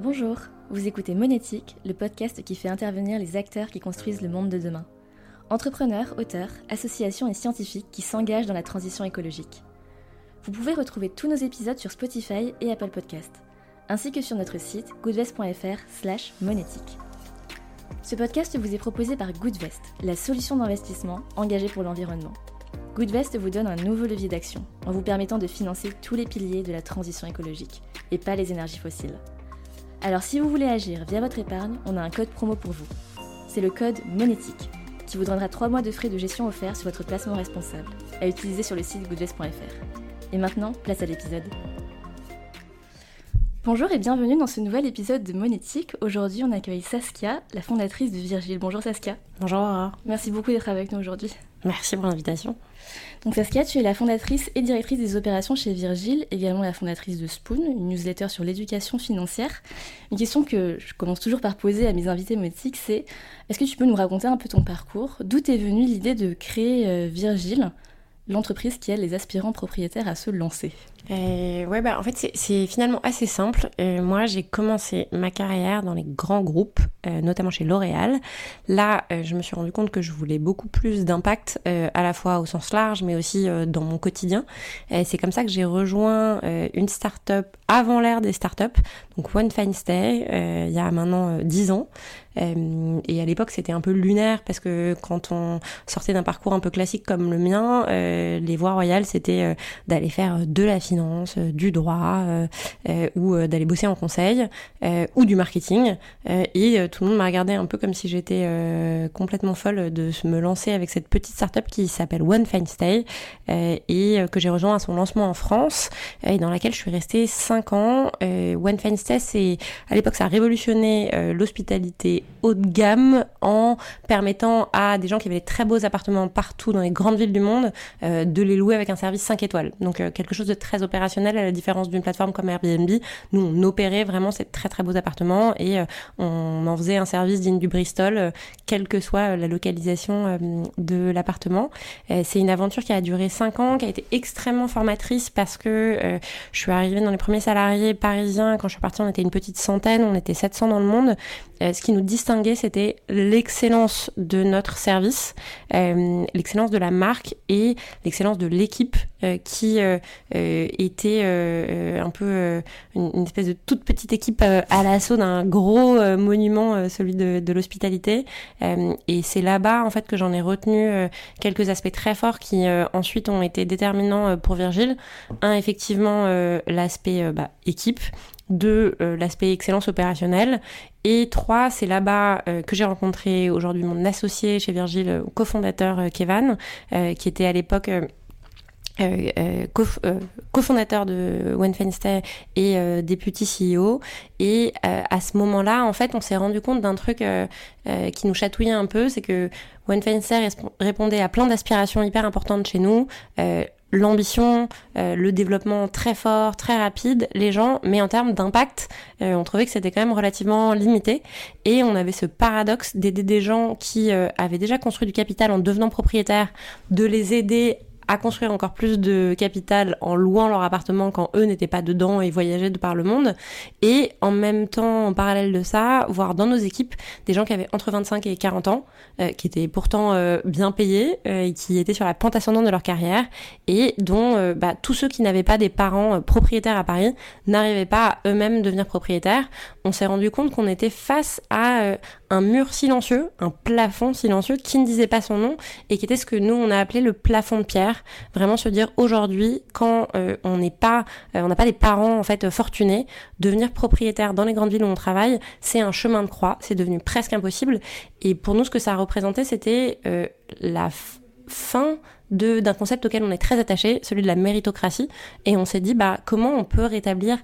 Bonjour, vous écoutez Monétique, le podcast qui fait intervenir les acteurs qui construisent le monde de demain. Entrepreneurs, auteurs, associations et scientifiques qui s'engagent dans la transition écologique. Vous pouvez retrouver tous nos épisodes sur Spotify et Apple Podcast, ainsi que sur notre site goodvest.fr slash monétique. Ce podcast vous est proposé par Goodvest, la solution d'investissement engagée pour l'environnement. Goodvest vous donne un nouveau levier d'action en vous permettant de financer tous les piliers de la transition écologique et pas les énergies fossiles. Alors si vous voulez agir via votre épargne, on a un code promo pour vous. C'est le code monétique qui vous donnera 3 mois de frais de gestion offerts sur votre placement responsable à utiliser sur le site goodvest.fr. Et maintenant, place à l'épisode. Bonjour et bienvenue dans ce nouvel épisode de Monétique. Aujourd'hui, on accueille Saskia, la fondatrice de Virgile. Bonjour Saskia. Bonjour. Merci beaucoup d'être avec nous aujourd'hui. Merci pour l'invitation. Donc Saskia, tu es la fondatrice et directrice des opérations chez Virgile, également la fondatrice de Spoon, une newsletter sur l'éducation financière. Une question que je commence toujours par poser à mes invités monétiques, c'est est-ce que tu peux nous raconter un peu ton parcours? D'où est venue l'idée de créer euh, Virgile, l'entreprise qui aide les aspirants propriétaires à se lancer euh, ouais, bah en fait c'est finalement assez simple. Euh, moi j'ai commencé ma carrière dans les grands groupes, euh, notamment chez L'Oréal. Là, euh, je me suis rendu compte que je voulais beaucoup plus d'impact, à la fois au sens large, mais aussi dans mon quotidien. c'est comme ça que j'ai rejoint une start-up avant l'ère des start-up, donc One Fine Stay, il y a maintenant 10 ans. Et à l'époque, c'était un peu lunaire parce que quand on sortait d'un parcours un peu classique comme le mien, les voies royales, c'était d'aller faire de la finance euh, du droit euh, euh, ou d'aller bosser en conseil ou du marketing. et tout le monde m'a regardé un peu comme si j'étais complètement folle de me lancer avec cette petite startup qui s'appelle One Fine Stay et que j'ai rejoint à son lancement en France et dans laquelle je suis restée 5 ans. One Fine Stay, c'est à l'époque ça a révolutionné l'hospitalité haut de gamme en permettant à des gens qui avaient des très beaux appartements partout dans les grandes villes du monde de les louer avec un service 5 étoiles. Donc quelque chose de très opérationnel à la différence d'une plateforme comme Airbnb. Nous, on opérait vraiment ces très très beaux appartements et euh, on en faisait un service digne du Bristol, euh, quelle que soit euh, la localisation de l'appartement. c'est une aventure qui a duré 5 ans, qui a été extrêmement formatrice parce que je suis arrivée dans les premiers salariés parisiens. Quand je suis partie, on était une petite centaine, on était 700 dans le monde. Ce qui nous distinguait, c'était l'excellence de notre service, l'excellence de la marque et l'excellence de l'équipe qui était euh, euh, un peu euh, une, espèce de toute petite équipe à l'assaut d'un gros monument, celui de, l'hospitalité. et c'est là-bas en fait que j'en ai retenu quelques aspects très forts qui ensuite ont été déterminants pour Virgile. Un, effectivement, l'aspect bah, équipe. Deux, l'aspect excellence opérationnelle. Et trois, c'est là-bas que j'ai rencontré aujourd'hui mon associé chez Virgile, cofondateur Kevin, qui était à l'époque euh, euh, euh, cofondateur de One et euh, député CEO. Et à ce moment-là, en fait, on s'est rendu compte d'un truc qui nous chatouillait un peu, c'est que One répondait à plein d'aspirations hyper importantes chez nous l'ambition, le développement très fort, très rapide, les gens, mais en termes d'impact, on trouvait que c'était quand même relativement limité. Et on avait ce paradoxe d'aider des gens qui avaient déjà construit du capital en devenant propriétaires, de les aider à construire encore plus de capital en louant leur appartement quand eux n'étaient pas dedans et voyageaient de par le monde. Et en même temps, en parallèle de ça, voir dans nos équipes des gens qui avaient entre 25 et 40 ans, euh, qui étaient pourtant euh, bien payés euh, et qui étaient sur la pente ascendante de leur carrière et dont bah, tous ceux qui n'avaient pas des parents propriétaires à Paris n'arrivaient pas à eux-mêmes devenir propriétaires. On s'est rendu compte qu'on était face à un mur silencieux, un plafond silencieux qui ne disait pas son nom et qui était ce que nous on a appelé le plafond de pierre. Vraiment se dire aujourd'hui, quand euh, on n'est pas, euh, on n'a pas des parents en fait fortunés, devenir propriétaire dans les grandes villes où on travaille, c'est un chemin de croix, c'est devenu presque impossible. Et pour nous, ce que ça représentait, c'était euh, la fin d'un concept auquel on est très attaché, celui de la méritocratie. Et on s'est dit, bah comment on peut rétablir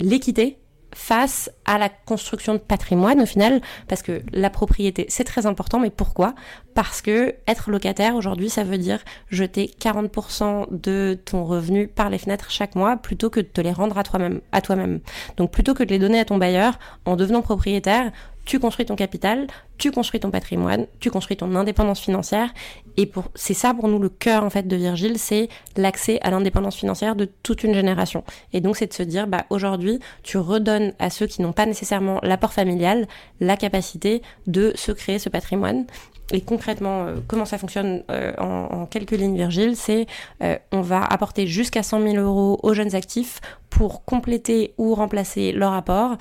l'équité face à la construction de patrimoine au final, parce que la propriété c'est très important, mais pourquoi? Parce que être locataire aujourd'hui ça veut dire jeter 40% de ton revenu par les fenêtres chaque mois plutôt que de te les rendre à toi-même. À toi-même. Donc plutôt que de les donner à ton bailleur, en devenant propriétaire, tu construis ton capital, tu construis ton patrimoine, tu construis ton indépendance financière. Et pour, c'est ça pour nous le cœur en fait de Virgile, c'est l'accès à l'indépendance financière de toute une génération. Et donc c'est de se dire, bah aujourd'hui, tu redonnes à ceux qui n'ont pas nécessairement l'apport familial la capacité de se créer ce patrimoine. Et concrètement, euh, comment ça fonctionne euh, en, quelques lignes, Virgile, c'est euh, on va apporter jusqu'à 100 000 euros aux jeunes actifs pour compléter ou remplacer leur apport,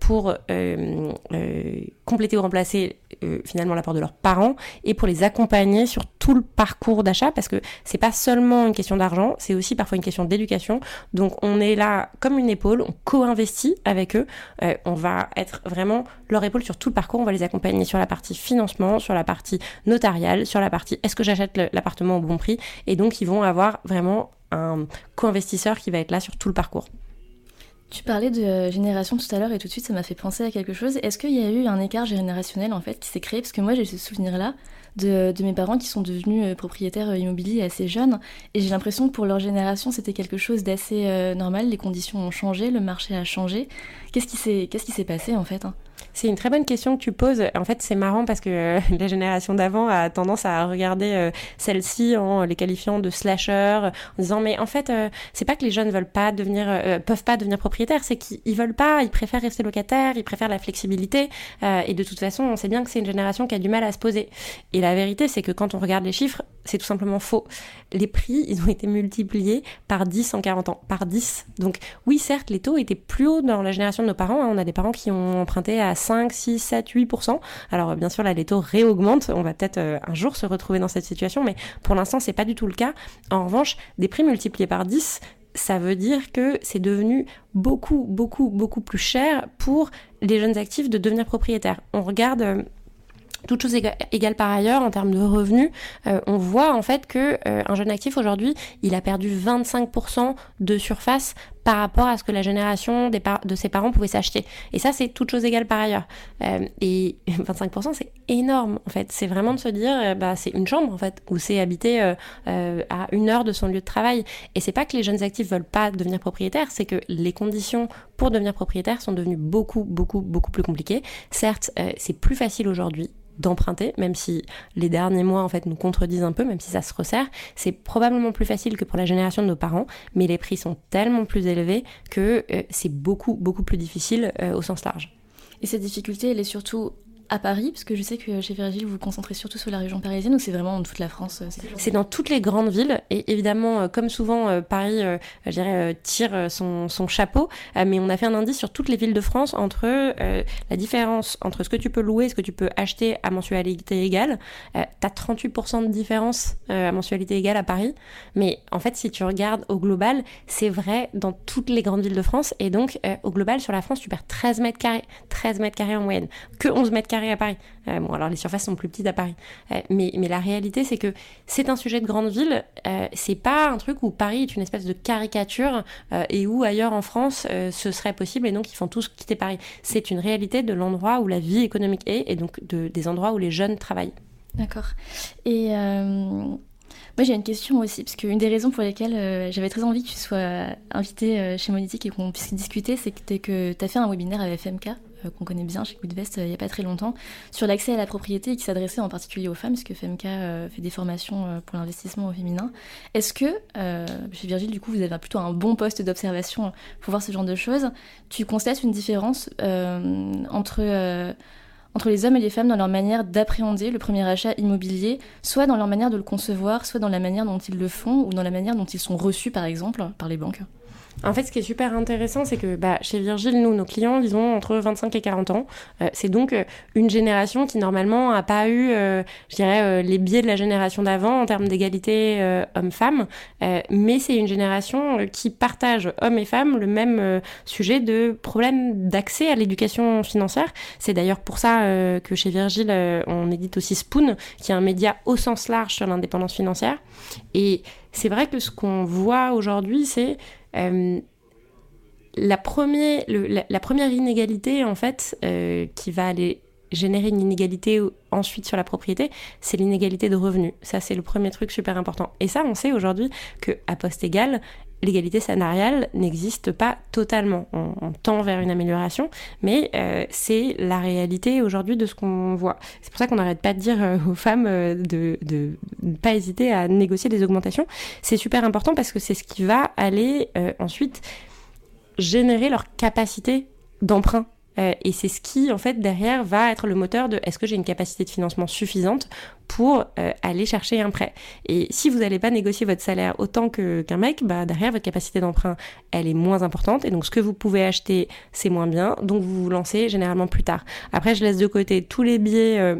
pour compléter ou remplacer finalement l'apport de leurs parents et pour les accompagner sur tout le parcours d'achat parce que c'est pas seulement une question d'argent, c'est aussi parfois une question d'éducation. Donc on est là comme une épaule, on co-investit avec eux, on va être vraiment leur épaule sur tout le parcours, on va les accompagner sur la partie financement, sur la partie notariale, sur la partie est-ce que j'achète l'appartement au bon prix et donc ils vont avoir vraiment co-investisseur qui va être là sur tout le parcours. Tu parlais de génération tout à l'heure et tout de suite ça m'a fait penser à quelque chose. Est-ce qu'il y a eu un écart générationnel en fait qui s'est créé? Parce que moi j'ai ce souvenir-là de, mes parents qui sont devenus euh, propriétaires euh, immobiliers assez jeunes et j'ai l'impression que pour leur génération c'était quelque chose d'assez euh, normal. Les conditions ont changé, le marché a changé. Qu'est-ce qui s'est passé en fait hein? C'est une très bonne question que tu poses. En fait, c'est marrant parce que euh, la génération d'avant a tendance à regarder euh, celle-ci en les qualifiant de slasher, en disant mais en fait, euh, c'est pas que les jeunes veulent pas devenir, peuvent pas devenir propriétaires, c'est qu'ils veulent pas, ils préfèrent rester locataires, ils préfèrent la flexibilité. et de toute façon, on sait bien que c'est une génération qui a du mal à se poser. Et la vérité, c'est que quand on regarde les chiffres, c'est tout simplement faux. Les prix, ils ont été multipliés par 10 en 40 ans, par 10. Donc oui, certes, les taux étaient plus hauts dans la génération de nos parents. Hein. On a des parents qui ont emprunté à 5, 6, 7, 8%. Alors bien sûr, là, les taux réaugmentent. On va peut-être euh, un jour se retrouver dans cette situation, mais pour l'instant, c'est pas du tout le cas. En revanche, des prix multipliés par 10, ça veut dire que c'est devenu beaucoup, beaucoup, beaucoup plus cher pour les jeunes actifs de devenir propriétaires. On regarde euh, toute chose égale par ailleurs en termes de revenus, euh, on voit en fait que un jeune actif aujourd'hui, il a perdu 25% de surface par rapport à ce que la génération des de ses parents pouvait s'acheter. Et ça, c'est toute chose égale par ailleurs. Euh, et 25%, c'est énorme, en fait. C'est vraiment de se dire, euh, bah, c'est une chambre, en fait, où c'est habité euh, à une heure de son lieu de travail. Et c'est pas que les jeunes actifs veulent pas devenir propriétaires, c'est que les conditions pour devenir propriétaire sont devenues beaucoup, beaucoup, beaucoup plus compliquées. Certes, c'est plus facile aujourd'hui d'emprunter, même si les derniers mois en fait nous contredisent un peu, même si ça se resserre. C'est probablement plus facile que pour la génération de nos parents, mais les prix sont tellement plus élevés que euh, c'est beaucoup beaucoup plus difficile euh, au sens large. Et cette difficulté, elle est surtout à Paris Parce que je sais que chez Virgile, vous vous concentrez surtout sur la région parisienne ou c'est vraiment dans toute la France euh, C'est dans toutes les grandes villes. Et évidemment, euh, comme souvent, euh, Paris, je tire son, son chapeau. mais on a fait un indice sur toutes les villes de France entre la différence entre ce que tu peux louer et ce que tu peux acheter à mensualité égale. T'as 38% de différence à mensualité égale à Paris. Mais en fait, si tu regardes au global, c'est vrai dans toutes les grandes villes de France. Et donc, au global, sur la France, tu perds 13 mètres carrés. 13 mètres carrés en moyenne. Que 11 mètres carrés à Paris. Euh, bon, alors les surfaces sont plus petites à Paris. Euh, mais, mais la réalité, c'est que c'est un sujet de grande ville. Euh, c'est pas un truc où Paris est une espèce de caricature et où ailleurs en France ce serait possible et donc ils font tous quitter Paris. C'est une réalité de l'endroit où la vie économique est et donc de, des endroits où les jeunes travaillent. D'accord. Et moi, j'ai une question aussi, parce qu'une des raisons pour lesquelles j'avais très envie que tu sois invité chez Monétique et qu'on puisse discuter, c'est que tu as fait un webinaire avec FMK euh, qu'on connaît bien chez Goodvest euh, il n'y a pas très longtemps, sur l'accès à la propriété et qui s'adressait en particulier aux femmes, puisque FMK euh, fait des formations pour l'investissement au féminin. Est-ce que, chez Virgile, du coup, vous avez plutôt un bon poste d'observation pour voir ce genre de choses? Tu constates une différence entre entre les hommes et les femmes dans leur manière d'appréhender le premier achat immobilier, soit dans leur manière de le concevoir, soit dans la manière dont ils le font, ou dans la manière dont ils sont reçus, par exemple, par les banques? En fait, ce qui est super intéressant, c'est que bah, chez Virgile, nous, nos clients, ils ont entre 25 et 40 ans. Euh, c'est donc euh, une génération qui, normalement, n'a pas eu, euh, je dirais, les biais de la génération d'avant en termes d'égalité homme-femme. mais c'est une génération qui partage, hommes et femmes, le même sujet de problème d'accès à l'éducation financière. C'est d'ailleurs pour ça que chez Virgile, on édite aussi Spoon, qui est un média au sens large sur l'indépendance financière. Et c'est vrai que ce qu'on voit aujourd'hui, c'est euh, la, première, la, première inégalité, en fait, euh, qui va aller générer une inégalité ensuite sur la propriété, c'est l'inégalité de revenus. Ça, c'est le premier truc super important. Et ça, on sait aujourd'hui que à poste égal, l'égalité salariale n'existe pas totalement. On, tend vers une amélioration, mais euh, c'est la réalité aujourd'hui de ce qu'on voit. C'est pour ça qu'on n'arrête pas de dire euh, aux femmes euh, de ne pas hésiter à négocier des augmentations. C'est super important parce que c'est ce qui va aller ensuite générer leur capacité d'emprunt et c'est ce qui, en fait, derrière, va être le moteur de est-ce que j'ai une capacité de financement suffisante pour euh, aller chercher un prêt. Et si vous n'allez pas négocier votre salaire autant qu'un mec, bah, derrière, votre capacité d'emprunt, elle est moins importante. Et donc, ce que vous pouvez acheter, c'est moins bien. Donc, vous vous lancez généralement plus tard. Après, je laisse de côté tous les biais euh,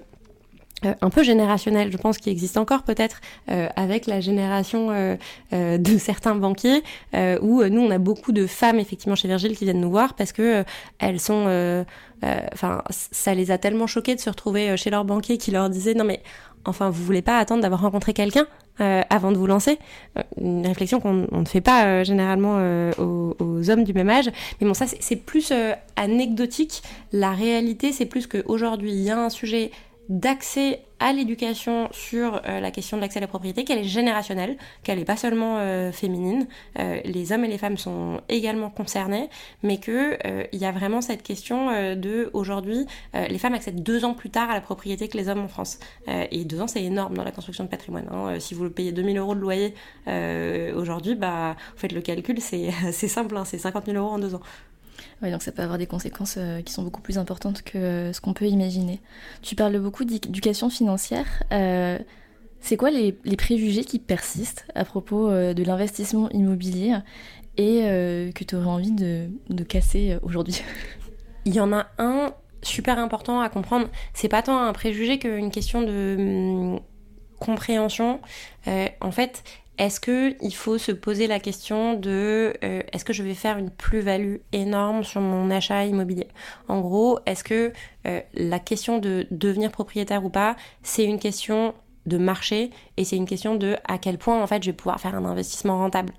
euh, un peu générationnel, je pense, qui existe encore peut-être avec la génération de certains banquiers, où nous on a beaucoup de femmes effectivement chez Virgile qui viennent nous voir parce que elles sont, enfin, ça les a tellement choquées de se retrouver chez leur banquier qui leur disait non mais enfin vous voulez pas attendre d'avoir rencontré quelqu'un avant de vous lancer Une réflexion qu'on ne fait pas généralement aux, aux, hommes du même âge. Mais bon, ça c'est plus anecdotique. La réalité, c'est plus qu'aujourd'hui, il y a un sujet d'accès à l'éducation sur euh, la question de l'accès à la propriété, qu'elle est générationnelle, qu'elle n'est pas seulement euh, féminine. Euh, les hommes et les femmes sont également concernés, mais qu'il il y a vraiment cette question de aujourd'hui, les femmes accèdent deux ans plus tard à la propriété que les hommes en France. et deux ans, c'est énorme dans la construction de patrimoine. Hein. si vous payez 2000 euros de loyer aujourd'hui, bah, vous faites le calcul, c'est simple, hein, c'est 50 000 euros en deux ans donc ça peut avoir des conséquences euh, qui sont beaucoup plus importantes que euh, ce qu'on peut imaginer. Tu parles beaucoup d'éducation financière. Euh, c'est quoi les, préjugés qui persistent à propos de l'investissement immobilier et que tu aurais envie de, casser aujourd'hui? Il y en a un super important à comprendre. C'est pas tant un préjugé qu'une question de hum, compréhension. en fait, est-ce qu'il faut se poser la question de euh, est-ce que je vais faire une plus-value énorme sur mon achat immobilier? En gros, est-ce que euh, la question de devenir propriétaire ou pas, c'est une question de marché et c'est une question de à quel point en fait je vais pouvoir faire un investissement rentable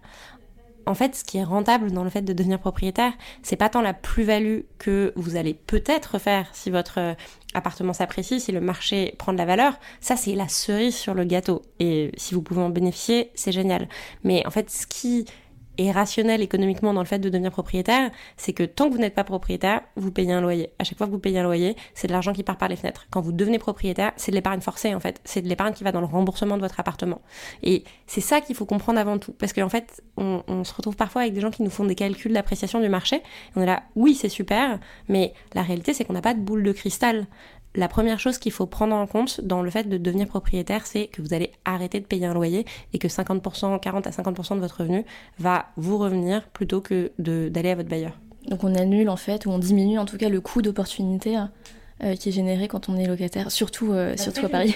en fait, ce qui est rentable dans le fait de devenir propriétaire, c'est pas tant la plus-value que vous allez peut-être faire si votre euh, appartement s'apprécie, si le marché prend de la valeur. Ça, c'est la cerise sur le gâteau. Et si vous pouvez en bénéficier, c'est génial. Mais en fait, ce qui et rationnel économiquement dans le fait de devenir propriétaire, c'est que tant que vous n'êtes pas propriétaire, vous payez un loyer. À chaque fois que vous payez un loyer, c'est de l'argent qui part par les fenêtres. Quand vous devenez propriétaire, c'est de l'épargne forcée en fait. C'est de l'épargne qui va dans le remboursement de votre appartement. Et c'est ça qu'il faut comprendre avant tout. Parce qu'en fait, on, se retrouve parfois avec des gens qui nous font des calculs d'appréciation du marché. on est là, oui, c'est super, mais la réalité, c'est qu'on n'a pas de boule de cristal la première chose qu'il faut prendre en compte dans le fait de devenir propriétaire, c'est que vous allez arrêter de payer un loyer et que 50%, 40 à 50% de votre revenu va vous revenir plutôt que d'aller à votre bailleur. Donc on annule en fait, ou on diminue en tout cas le coût d'opportunité euh, qui est généré quand on est locataire, surtout, euh, bah, surtout à Paris.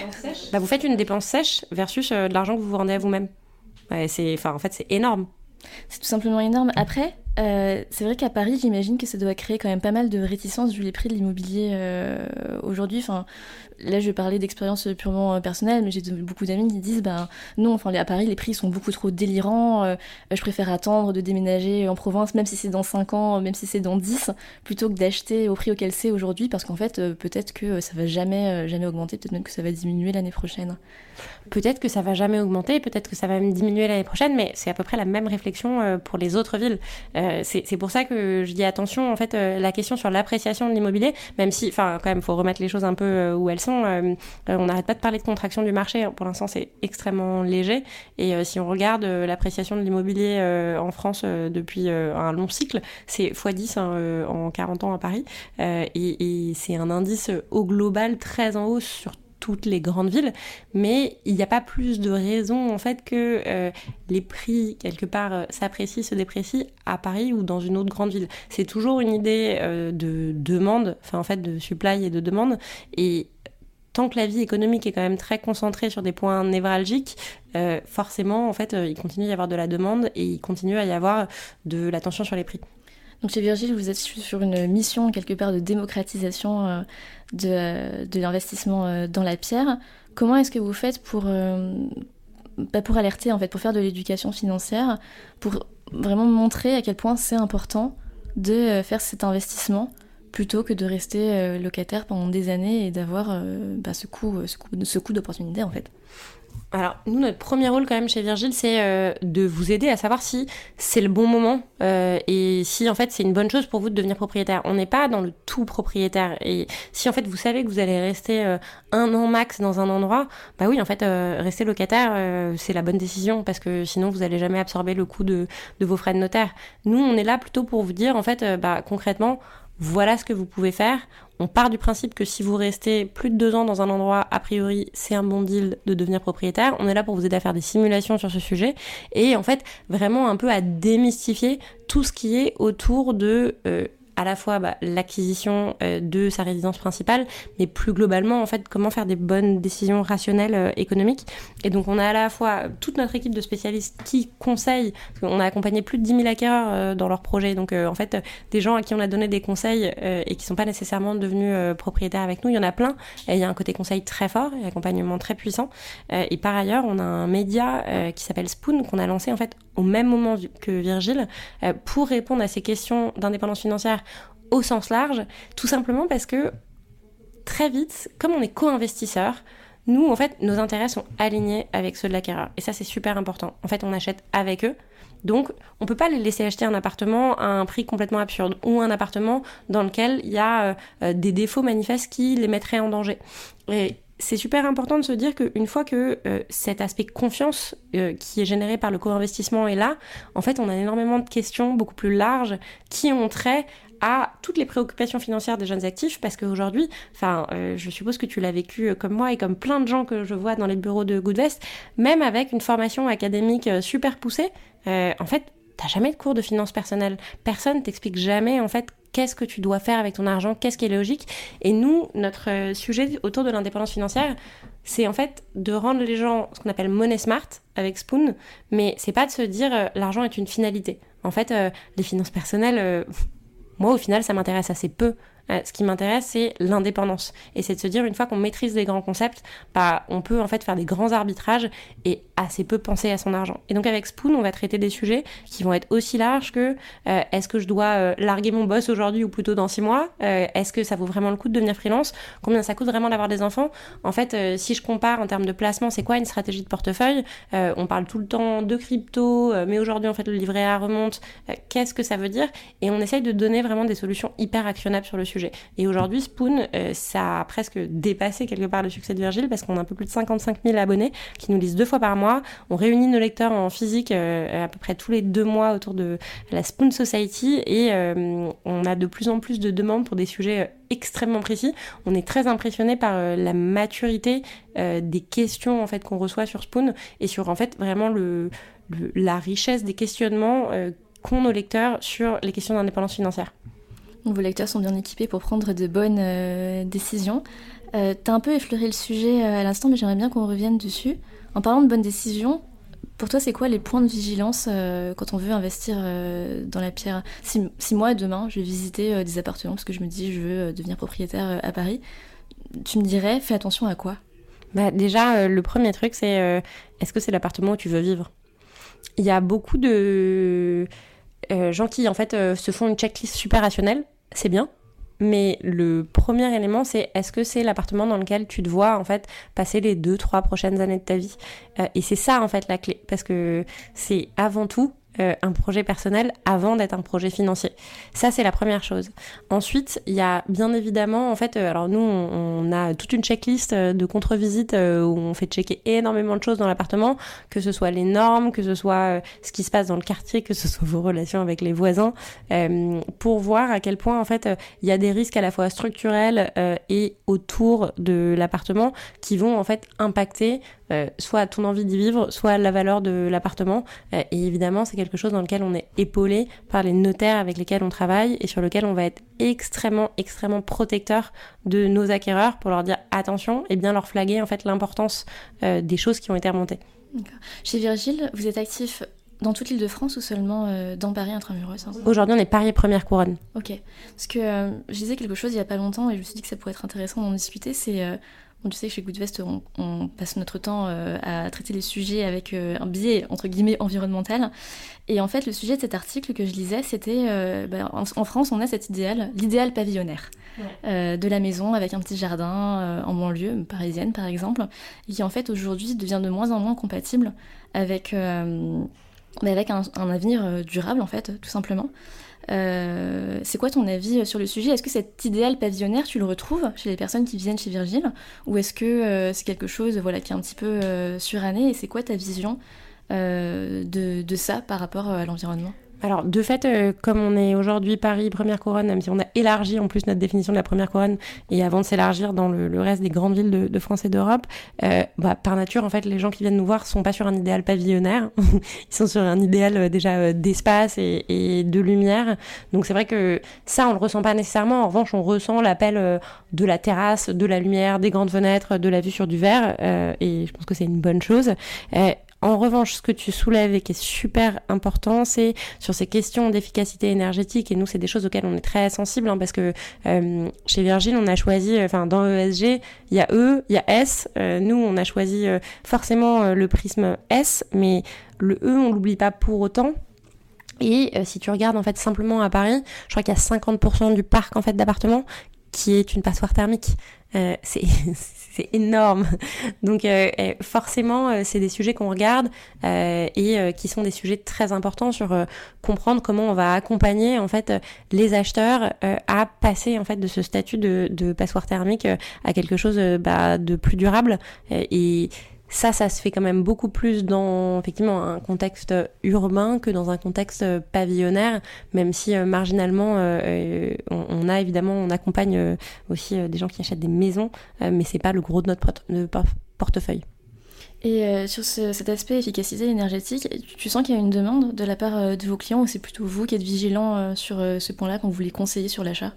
Bah, vous faites une dépense sèche versus euh, de l'argent que vous vous rendez à vous-même. c'est, en fait, c'est énorme. C'est tout simplement énorme. Après, euh, c'est vrai qu'à Paris, j'imagine que ça doit créer quand même pas mal de réticences vu les prix de l'immobilier euh, aujourd'hui. Là, je vais parler d'expérience purement euh, personnelle, mais j'ai beaucoup d'amis qui disent, ben non, enfin, à Paris, les prix sont beaucoup trop délirants. je préfère attendre de déménager en province, même si c'est dans 5 ans, même si c'est dans 10, plutôt que d'acheter au prix auquel c'est aujourd'hui, parce qu'en fait, peut-être que ça va jamais, jamais augmenter, peut-être même que ça va diminuer l'année prochaine. Peut-être que ça va jamais augmenter, peut-être que ça va diminuer l'année prochaine, mais c'est à peu près la même réflexion pour les autres villes. Euh, c'est pour ça que je dis attention, en fait, euh, la question sur l'appréciation de l'immobilier, même si, enfin, quand même, faut remettre les choses un peu euh, où elles sont. On n'arrête pas de parler de contraction du marché. Pour l'instant, c'est extrêmement léger. Et si on regarde l'appréciation de l'immobilier en France depuis un long cycle, c'est x10 hein, en 40 ans à Paris. et, c'est un indice au global très en hausse sur toutes les grandes villes, mais il n'y a pas plus de raison en fait que euh, les prix quelque part euh, s'apprécient, se déprécient à Paris ou dans une autre grande ville. C'est toujours une idée euh, de demande, enfin en fait de supply et de demande, et tant que la vie économique est quand même très concentrée sur des points névralgiques, forcément en fait il continue à y avoir de la demande et il continue à y avoir de la tension sur les prix. Donc chez Virgile, vous êtes sur une mission quelque part de démocratisation euh, de, l'investissement euh, dans la pierre. Comment est-ce que vous faites pour, euh, bah, pour alerter, en fait, pour faire de l'éducation financière, pour vraiment montrer à quel point c'est important de faire cet investissement plutôt que de rester locataire pendant des années et d'avoir bah, ce coût, ce coût, ce coût d'opportunité en fait alors, nous, notre premier rôle quand même chez Virgile, c'est euh, de vous aider à savoir si c'est le bon moment euh, et si en fait c'est une bonne chose pour vous de devenir propriétaire. On n'est pas dans le tout propriétaire. Et si en fait vous savez que vous allez rester euh, un an max dans un endroit, bah oui, en fait, rester locataire, c'est la bonne décision parce que sinon vous allez jamais absorber le coût de, de, vos frais de notaire. Nous, on est là plutôt pour vous dire en fait, bah concrètement, voilà ce que vous pouvez faire. On part du principe que si vous restez plus de deux ans dans un endroit, a priori, c'est un bon deal de devenir propriétaire. On est là pour vous aider à faire des simulations sur ce sujet et en fait vraiment un peu à démystifier tout ce qui est autour de euh, à la fois bah, l'acquisition euh, de sa résidence principale, mais plus globalement, en fait, comment faire des bonnes décisions rationnelles euh, économiques. Et donc, on a à la fois toute notre équipe de spécialistes qui conseillent, on a accompagné plus de 10 000 acquéreurs euh, dans leurs projets, donc en fait, des gens à qui on a donné des conseils et qui sont pas nécessairement devenus propriétaires avec nous, il y en a plein. Et il y a un côté conseil très fort et accompagnement très puissant. et par ailleurs, on a un média qui s'appelle Spoon qu'on a lancé en fait au même moment que Virgile pour répondre à ces questions d'indépendance financière au sens large, tout simplement parce que très vite, comme on est co-investisseur, nous, en fait, nos intérêts sont alignés avec ceux de l'acquéreur. Et ça, c'est super important. En fait, on achète avec eux. Donc, on peut pas les laisser acheter un appartement à un prix complètement absurde ou un appartement dans lequel il y a euh, euh, des défauts manifestes qui les mettraient en danger. Et c'est super important de se dire qu'une fois que euh, cet aspect confiance qui est généré par le co-investissement est là, en fait, on a énormément de questions beaucoup plus larges qui ont trait à toutes les préoccupations financières des jeunes actifs parce qu'aujourd'hui, enfin, euh, je suppose que tu l'as vécu euh, comme moi et comme plein de gens que je vois dans les bureaux de Goodvest, même avec une formation académique euh, super poussée, en fait, t'as jamais de cours de finances personnelles. Personne t'explique jamais en fait qu'est-ce que tu dois faire avec ton argent, qu'est-ce qui est logique. Et nous, notre sujet autour de l'indépendance financière, c'est en fait de rendre les gens ce qu'on appelle money smart avec Spoon, mais c'est pas de se dire l'argent est une finalité. En fait, les finances personnelles, moi, au final, ça m'intéresse assez peu. Euh, ce qui m'intéresse, c'est l'indépendance. Et c'est de se dire, une fois qu'on maîtrise les grands concepts, bah, on peut en fait faire des grands arbitrages et assez peu penser à son argent. Et donc avec Spoon, on va traiter des sujets qui vont être aussi larges que euh, est-ce que je dois euh, larguer mon boss aujourd'hui ou plutôt dans six mois? Est-ce que ça vaut vraiment le coup de devenir freelance? Combien ça coûte vraiment d'avoir des enfants? En fait, si je compare en termes de placement, c'est quoi une stratégie de portefeuille? On parle tout le temps de crypto, mais aujourd'hui en fait le livret A remonte. Qu'est-ce que ça veut dire? Et on essaye de donner vraiment des solutions hyper actionnables sur le sujet. Et aujourd'hui, Spoon, euh, ça a presque dépassé quelque part le succès de Virgile parce qu'on a un peu plus de 55 000 abonnés qui nous lisent deux fois par mois. On réunit nos lecteurs en physique euh, à peu près tous les deux mois autour de la Spoon Society et euh, on a de plus en plus de demandes pour des sujets extrêmement précis. On est très impressionné par la maturité des questions qu'on reçoit sur Spoon et sur en fait vraiment la richesse des questionnements qu'ont nos lecteurs sur les questions d'indépendance financière vos lecteurs sont bien équipés pour prendre de bonnes euh, décisions. Euh, un peu effleuré le sujet euh, à l'instant, mais j'aimerais bien qu'on revienne dessus. En parlant de bonnes décisions, pour toi, c'est quoi les points de vigilance quand on veut investir dans la pierre? Si, moi, demain, je vais visiter des appartements parce que je me dis je veux devenir propriétaire à Paris, tu me dirais fais attention à quoi? Bah, Déjà, le premier truc, c'est est-ce que c'est l'appartement où tu veux vivre? Il y a beaucoup de euh, gens qui en fait euh, se font une checklist super rationnelle, c'est bien. Mais le premier élément, c'est est-ce que c'est l'appartement dans lequel tu te vois en fait passer les deux, trois prochaines années de ta vie? Euh, Et c'est ça en fait la clé, parce que c'est avant tout euh, un projet personnel avant d'être un projet financier. Ça, c'est la première chose. Ensuite, il y a bien évidemment, en fait, euh, alors nous, on, a toute une checklist euh, de contre-visites où on fait checker énormément de choses dans l'appartement, que ce soit les normes, que ce soit ce qui se passe dans le quartier, que ce soit vos relations avec les voisins, pour voir à quel point, en fait, il y a des risques à la fois structurels et autour de l'appartement qui vont, en fait, impacter euh, soit ton envie d'y vivre, soit la valeur de l'appartement. Euh, et évidemment, c'est quelque chose dans lequel on est épaulé par les notaires avec lesquels on travaille et sur lequel on va être extrêmement, extrêmement protecteur de nos acquéreurs pour leur dire attention et bien leur flaguer en fait l'importance euh, des choses qui ont été remontées. Chez Virgile, vous êtes actif dans toute l'île de France ou seulement dans Paris intramuros hein Aujourd'hui, on est Paris première couronne. Ok. Parce que je disais quelque chose il n'y a pas longtemps et je me suis dit que ça pourrait être intéressant d'en discuter. C'est tu sais que chez Goodvest, on, on passe notre temps à traiter les sujets avec un biais, entre guillemets, environnemental. Et en fait, le sujet de cet article que je lisais, c'était bah, en, France, on a cet idéal, l'idéal pavillonnaire. de la maison avec un petit jardin en banlieue parisienne par exemple, et qui en fait aujourd'hui devient de moins en moins compatible avec, avec un, un, avenir durable en fait, tout simplement. Euh, c'est quoi ton avis sur le sujet? Est-ce que cet idéal pavillonnaire, tu le retrouves chez les personnes qui viennent chez Virgile? Ou est-ce que euh, c'est quelque chose voilà, qui est un petit peu euh, suranné? Et c'est quoi ta vision de, de, ça par rapport à l'environnement? Alors, de fait, euh, comme on est aujourd'hui Paris première couronne, même si on a élargi en plus notre définition de la première couronne, et avant de s'élargir dans le, reste des grandes villes de, France et d'Europe, euh, bah, par nature, en fait, les gens qui viennent nous voir sont pas sur un idéal pavillonnaire, ils sont sur un idéal euh, déjà d'espace et, de lumière. Donc c'est vrai que ça, on le ressent pas nécessairement. En revanche, on ressent l'appel de la terrasse, de la lumière, des grandes fenêtres, de la vue sur du verre, et je pense que c'est une bonne chose. En revanche, ce que tu soulèves et qui est super important, c'est sur ces questions d'efficacité énergétique. Et nous, c'est des choses auxquelles on est très sensible, hein, parce que euh, chez Virgin, on a choisi, euh, enfin dans ESG, il y a E, il y a S. Euh, nous, on a choisi forcément le prisme S, mais le E, on l'oublie pas pour autant. Et si tu regardes en fait simplement à Paris, je crois qu'il y a 50% du parc en fait d'appartements qui est une passoire thermique. Euh, c'est énorme. Donc euh, forcément, euh, c'est des sujets qu'on regarde et qui sont des sujets très importants sur comprendre comment on va accompagner en fait les acheteurs à passer en fait de ce statut de, de passoire thermique à quelque chose bah, de plus durable. et ça, ça se fait quand même beaucoup plus dans effectivement un contexte urbain que dans un contexte pavillonnaire, même si euh, marginalement euh, euh, on, a évidemment, on accompagne aussi des gens qui achètent des maisons, mais c'est pas le gros de notre portefeuille. Et sur cet aspect efficacité énergétique, tu sens qu'il y a une demande de la part de vos clients ou c'est plutôt vous qui êtes vigilant sur ce point-là quand vous les conseillez sur l'achat?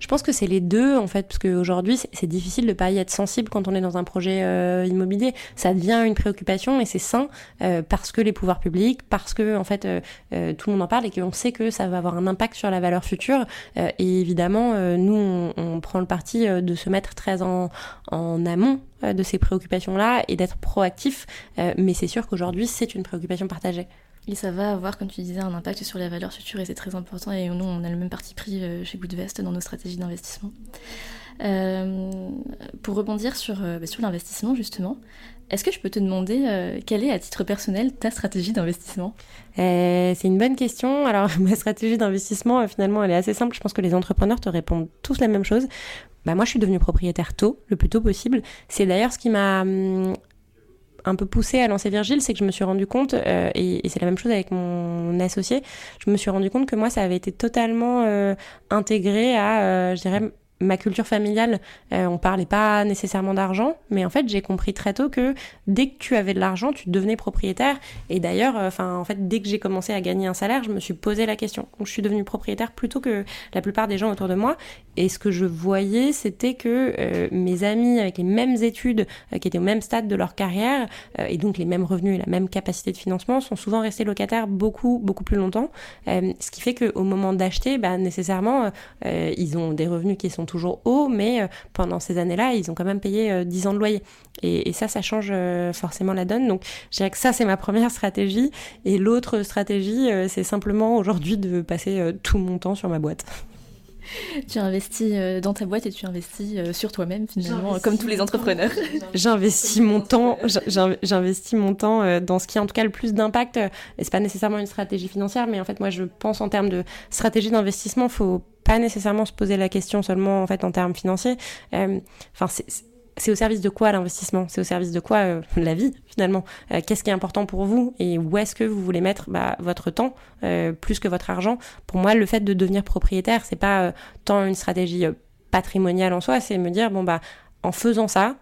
Je pense que c'est les deux en fait, parce qu'aujourd'hui c'est difficile de pas y être sensible quand on est dans un projet euh, immobilier. Ça devient une préoccupation et c'est sain euh, parce que les pouvoirs publics, parce que en fait euh, tout le monde en parle et qu'on sait que ça va avoir un impact sur la valeur future. et évidemment, nous on, prend le parti de se mettre très en, amont de ces préoccupations-là et d'être proactif. mais c'est sûr qu'aujourd'hui c'est une préoccupation partagée. Et ça va avoir, comme tu disais, un impact sur la valeur future et c'est très important. Et nous, on a le même parti pris euh, chez Goodvest dans nos stratégies d'investissement. Euh, pour rebondir sur, euh, bah, sur l'investissement, justement, est-ce que je peux te demander quelle est, à titre personnel, ta stratégie d'investissement? C'est une bonne question. Alors, ma stratégie d'investissement, finalement, elle est assez simple. Je pense que les entrepreneurs te répondent tous la même chose. Bah, moi, je suis devenue propriétaire tôt, le plus tôt possible. C'est d'ailleurs ce qui m'a hum, un peu poussé à lancer Virgile, c'est que je me suis rendu compte, euh, et, c'est la même chose avec mon associé, je me suis rendu compte que moi, ça avait été totalement euh, intégré à, euh, je dirais, ma culture familiale, euh, on parlait pas nécessairement d'argent, mais en fait j'ai compris très tôt que dès que tu avais de l'argent, tu devenais propriétaire. Et d'ailleurs, euh, enfin en fait dès que j'ai commencé à gagner un salaire, je me suis posé la question. Donc je suis devenue propriétaire plutôt que la plupart des gens autour de moi. Et ce que je voyais, c'était que euh, mes amis avec les mêmes études, qui étaient au même stade de leur carrière, et donc les mêmes revenus et la même capacité de financement, sont souvent restés locataires beaucoup beaucoup plus longtemps. ce qui fait qu'au moment d'acheter, bah, nécessairement, ils ont des revenus qui sont toujours haut, mais euh, pendant ces années-là, ils ont quand même payé 10 euh, ans de loyer. Et, ça, ça change euh, forcément la donne. Donc, je dirais que ça, c'est ma première stratégie. Et l'autre stratégie, c'est simplement aujourd'hui de passer tout mon temps sur ma boîte. tu investis dans ta boîte et tu investis sur toi-même finalement, comme tous les entrepreneurs. J'investis mon temps, j'investis mon temps dans ce qui a en tout cas le plus d'impact. Et c'est pas nécessairement une stratégie financière, mais en fait moi je pense en termes de stratégie d'investissement, faut pas nécessairement se poser la question seulement en fait en termes financiers. Euh, enfin, c'est au service de quoi l'investissement? C'est au service de quoi euh, la vie finalement? Euh, Qu'est-ce qui est important pour vous? Et où est-ce que vous voulez mettre bah, votre temps plus que votre argent? Pour moi, le fait de devenir propriétaire, c'est pas tant une stratégie patrimoniale en soi, c'est me dire bon bah en faisant ça,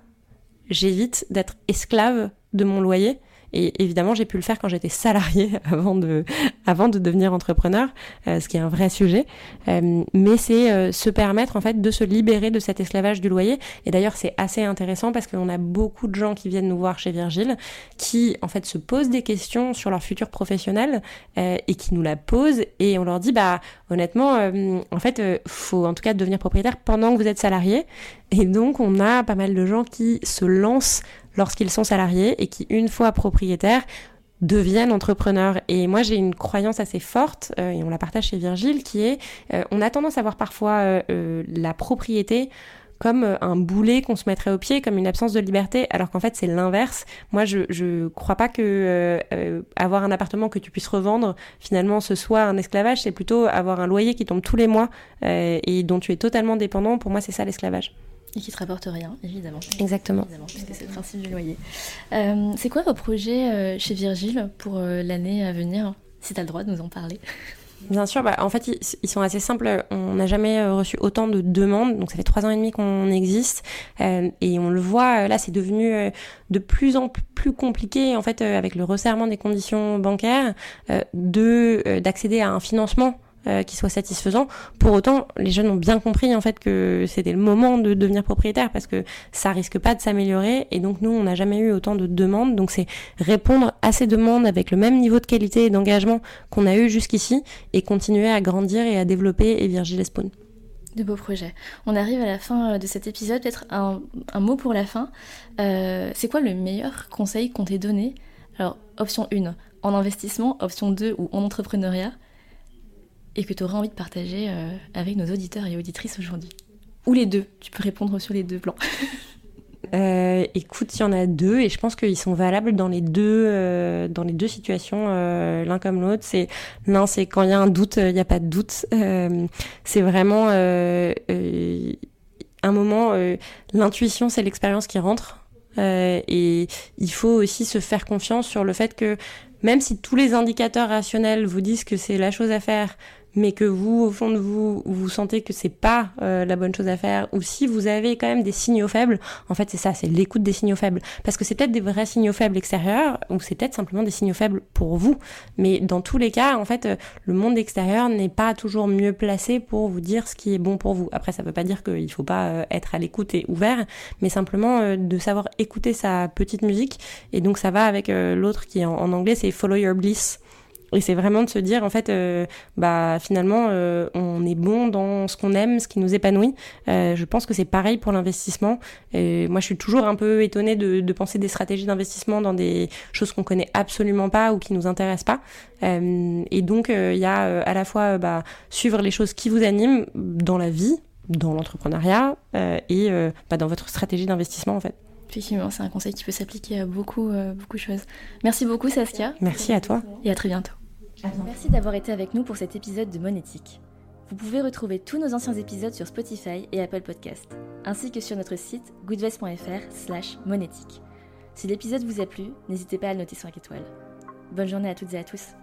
j'évite d'être esclave de mon loyer Et évidemment, j'ai pu le faire quand j'étais salarié avant de, avant de devenir entrepreneur, euh, ce qui est un vrai sujet. Euh, mais c'est euh, se permettre en fait de se libérer de cet esclavage du loyer. Et d'ailleurs, c'est assez intéressant parce qu'on a beaucoup de gens qui viennent nous voir chez Virgile, qui en fait se posent des questions sur leur futur professionnel et qui nous la posent et on leur dit bah honnêtement, en fait, faut en tout cas devenir propriétaire pendant que vous êtes salarié. Et donc, on a pas mal de gens qui se lancent lorsqu'ils sont salariés et qui, une fois propriétaires, deviennent entrepreneurs. Et moi, j'ai une croyance assez forte, euh, et on la partage chez Virgile, qui est, euh, on a tendance à voir parfois euh, la propriété comme un boulet qu'on se mettrait au pied, comme une absence de liberté, alors qu'en fait c'est l'inverse. Moi je, je crois pas que avoir un appartement que tu puisses revendre, finalement ce soit un esclavage, c'est plutôt avoir un loyer qui tombe tous les mois et dont tu es totalement dépendant. Pour moi c'est ça l'esclavage. Et qui te rapporte rien, évidemment. Exactement. puisque c'est le principe du loyer. Euh, c'est quoi vos projets euh, chez Virgile pour euh, l'année à venir Si tu as le droit de nous en parler? Bien sûr, bah, en fait, ils, sont assez simples. On n'a jamais reçu autant de demandes, donc ça fait trois ans et demi qu'on existe, et on le voit. Là, c'est devenu de plus en plus compliqué, en fait, avec le resserrement des conditions bancaires, de d'accéder à un financement euh, qui soit satisfaisant. Pour autant, les jeunes ont bien compris en fait que c'était le moment de devenir propriétaire parce que ça risque pas de s'améliorer et donc nous on n'a jamais eu autant de demandes. Donc c'est répondre à ces demandes avec le même niveau de qualité et d'engagement qu'on a eu jusqu'ici et continuer à grandir et à développer et Virgile Spawn. De beaux projets. On arrive à la fin euh, de cet épisode. Peut-être un, un, mot pour la fin. Euh, c'est quoi le meilleur conseil qu'on t'ait donné? Alors, option 1, en investissement. Option 2, ou en entrepreneuriat et que tu auras envie de partager euh, avec nos auditeurs et auditrices aujourd'hui Ou les deux, tu peux répondre sur les deux plans. Euh, écoute, il y en a deux et je pense qu'ils sont valables dans les deux, euh, dans les deux situations, l'un comme l'autre. C'est l'un, c'est quand il y a un doute, il n'y a pas de doute. c'est vraiment un moment. L'intuition, c'est l'expérience qui rentre. et il faut aussi se faire confiance sur le fait que même si tous les indicateurs rationnels vous disent que c'est la chose à faire, mais que vous, au fond de vous, vous sentez que c'est pas euh, la bonne chose à faire, ou si vous avez quand même des signaux faibles, en fait c'est ça, c'est l'écoute des signaux faibles. Parce que c'est peut-être des vrais signaux faibles extérieurs, ou c'est peut-être simplement des signaux faibles pour vous. Mais dans tous les cas, en fait, euh, le monde extérieur n'est pas toujours mieux placé pour vous dire ce qui est bon pour vous. Après, ça veut pas dire qu'il faut pas euh, être à l'écoute et ouvert, mais simplement de savoir écouter sa petite musique. Et donc ça va avec l'autre qui en anglais c'est Follow Your Bliss. Et c'est vraiment de se dire, en fait, euh, bah finalement, euh, on est bon dans ce qu'on aime, ce qui nous épanouit. Euh, je pense que c'est pareil pour l'investissement. Moi, je suis toujours un peu étonnée de, de penser des stratégies d'investissement dans des choses qu'on connaît absolument pas ou qui nous intéressent pas. et donc, il y a à la fois bah, suivre les choses qui vous animent dans la vie, dans l'entrepreneuriat et bah, dans votre stratégie d'investissement, en fait. Effectivement, c'est un conseil qui peut s'appliquer à beaucoup, beaucoup de choses. Merci beaucoup, Saskia. Merci à toi. Et à très bientôt. Merci d'avoir été avec nous pour cet épisode de Monétique. Vous pouvez retrouver tous nos anciens épisodes sur Spotify et Apple Podcast, ainsi que sur notre site goodvest.fr monétique. Si l'épisode vous a plu, n'hésitez pas à le noter 5 étoiles. Bonne journée à toutes et à tous.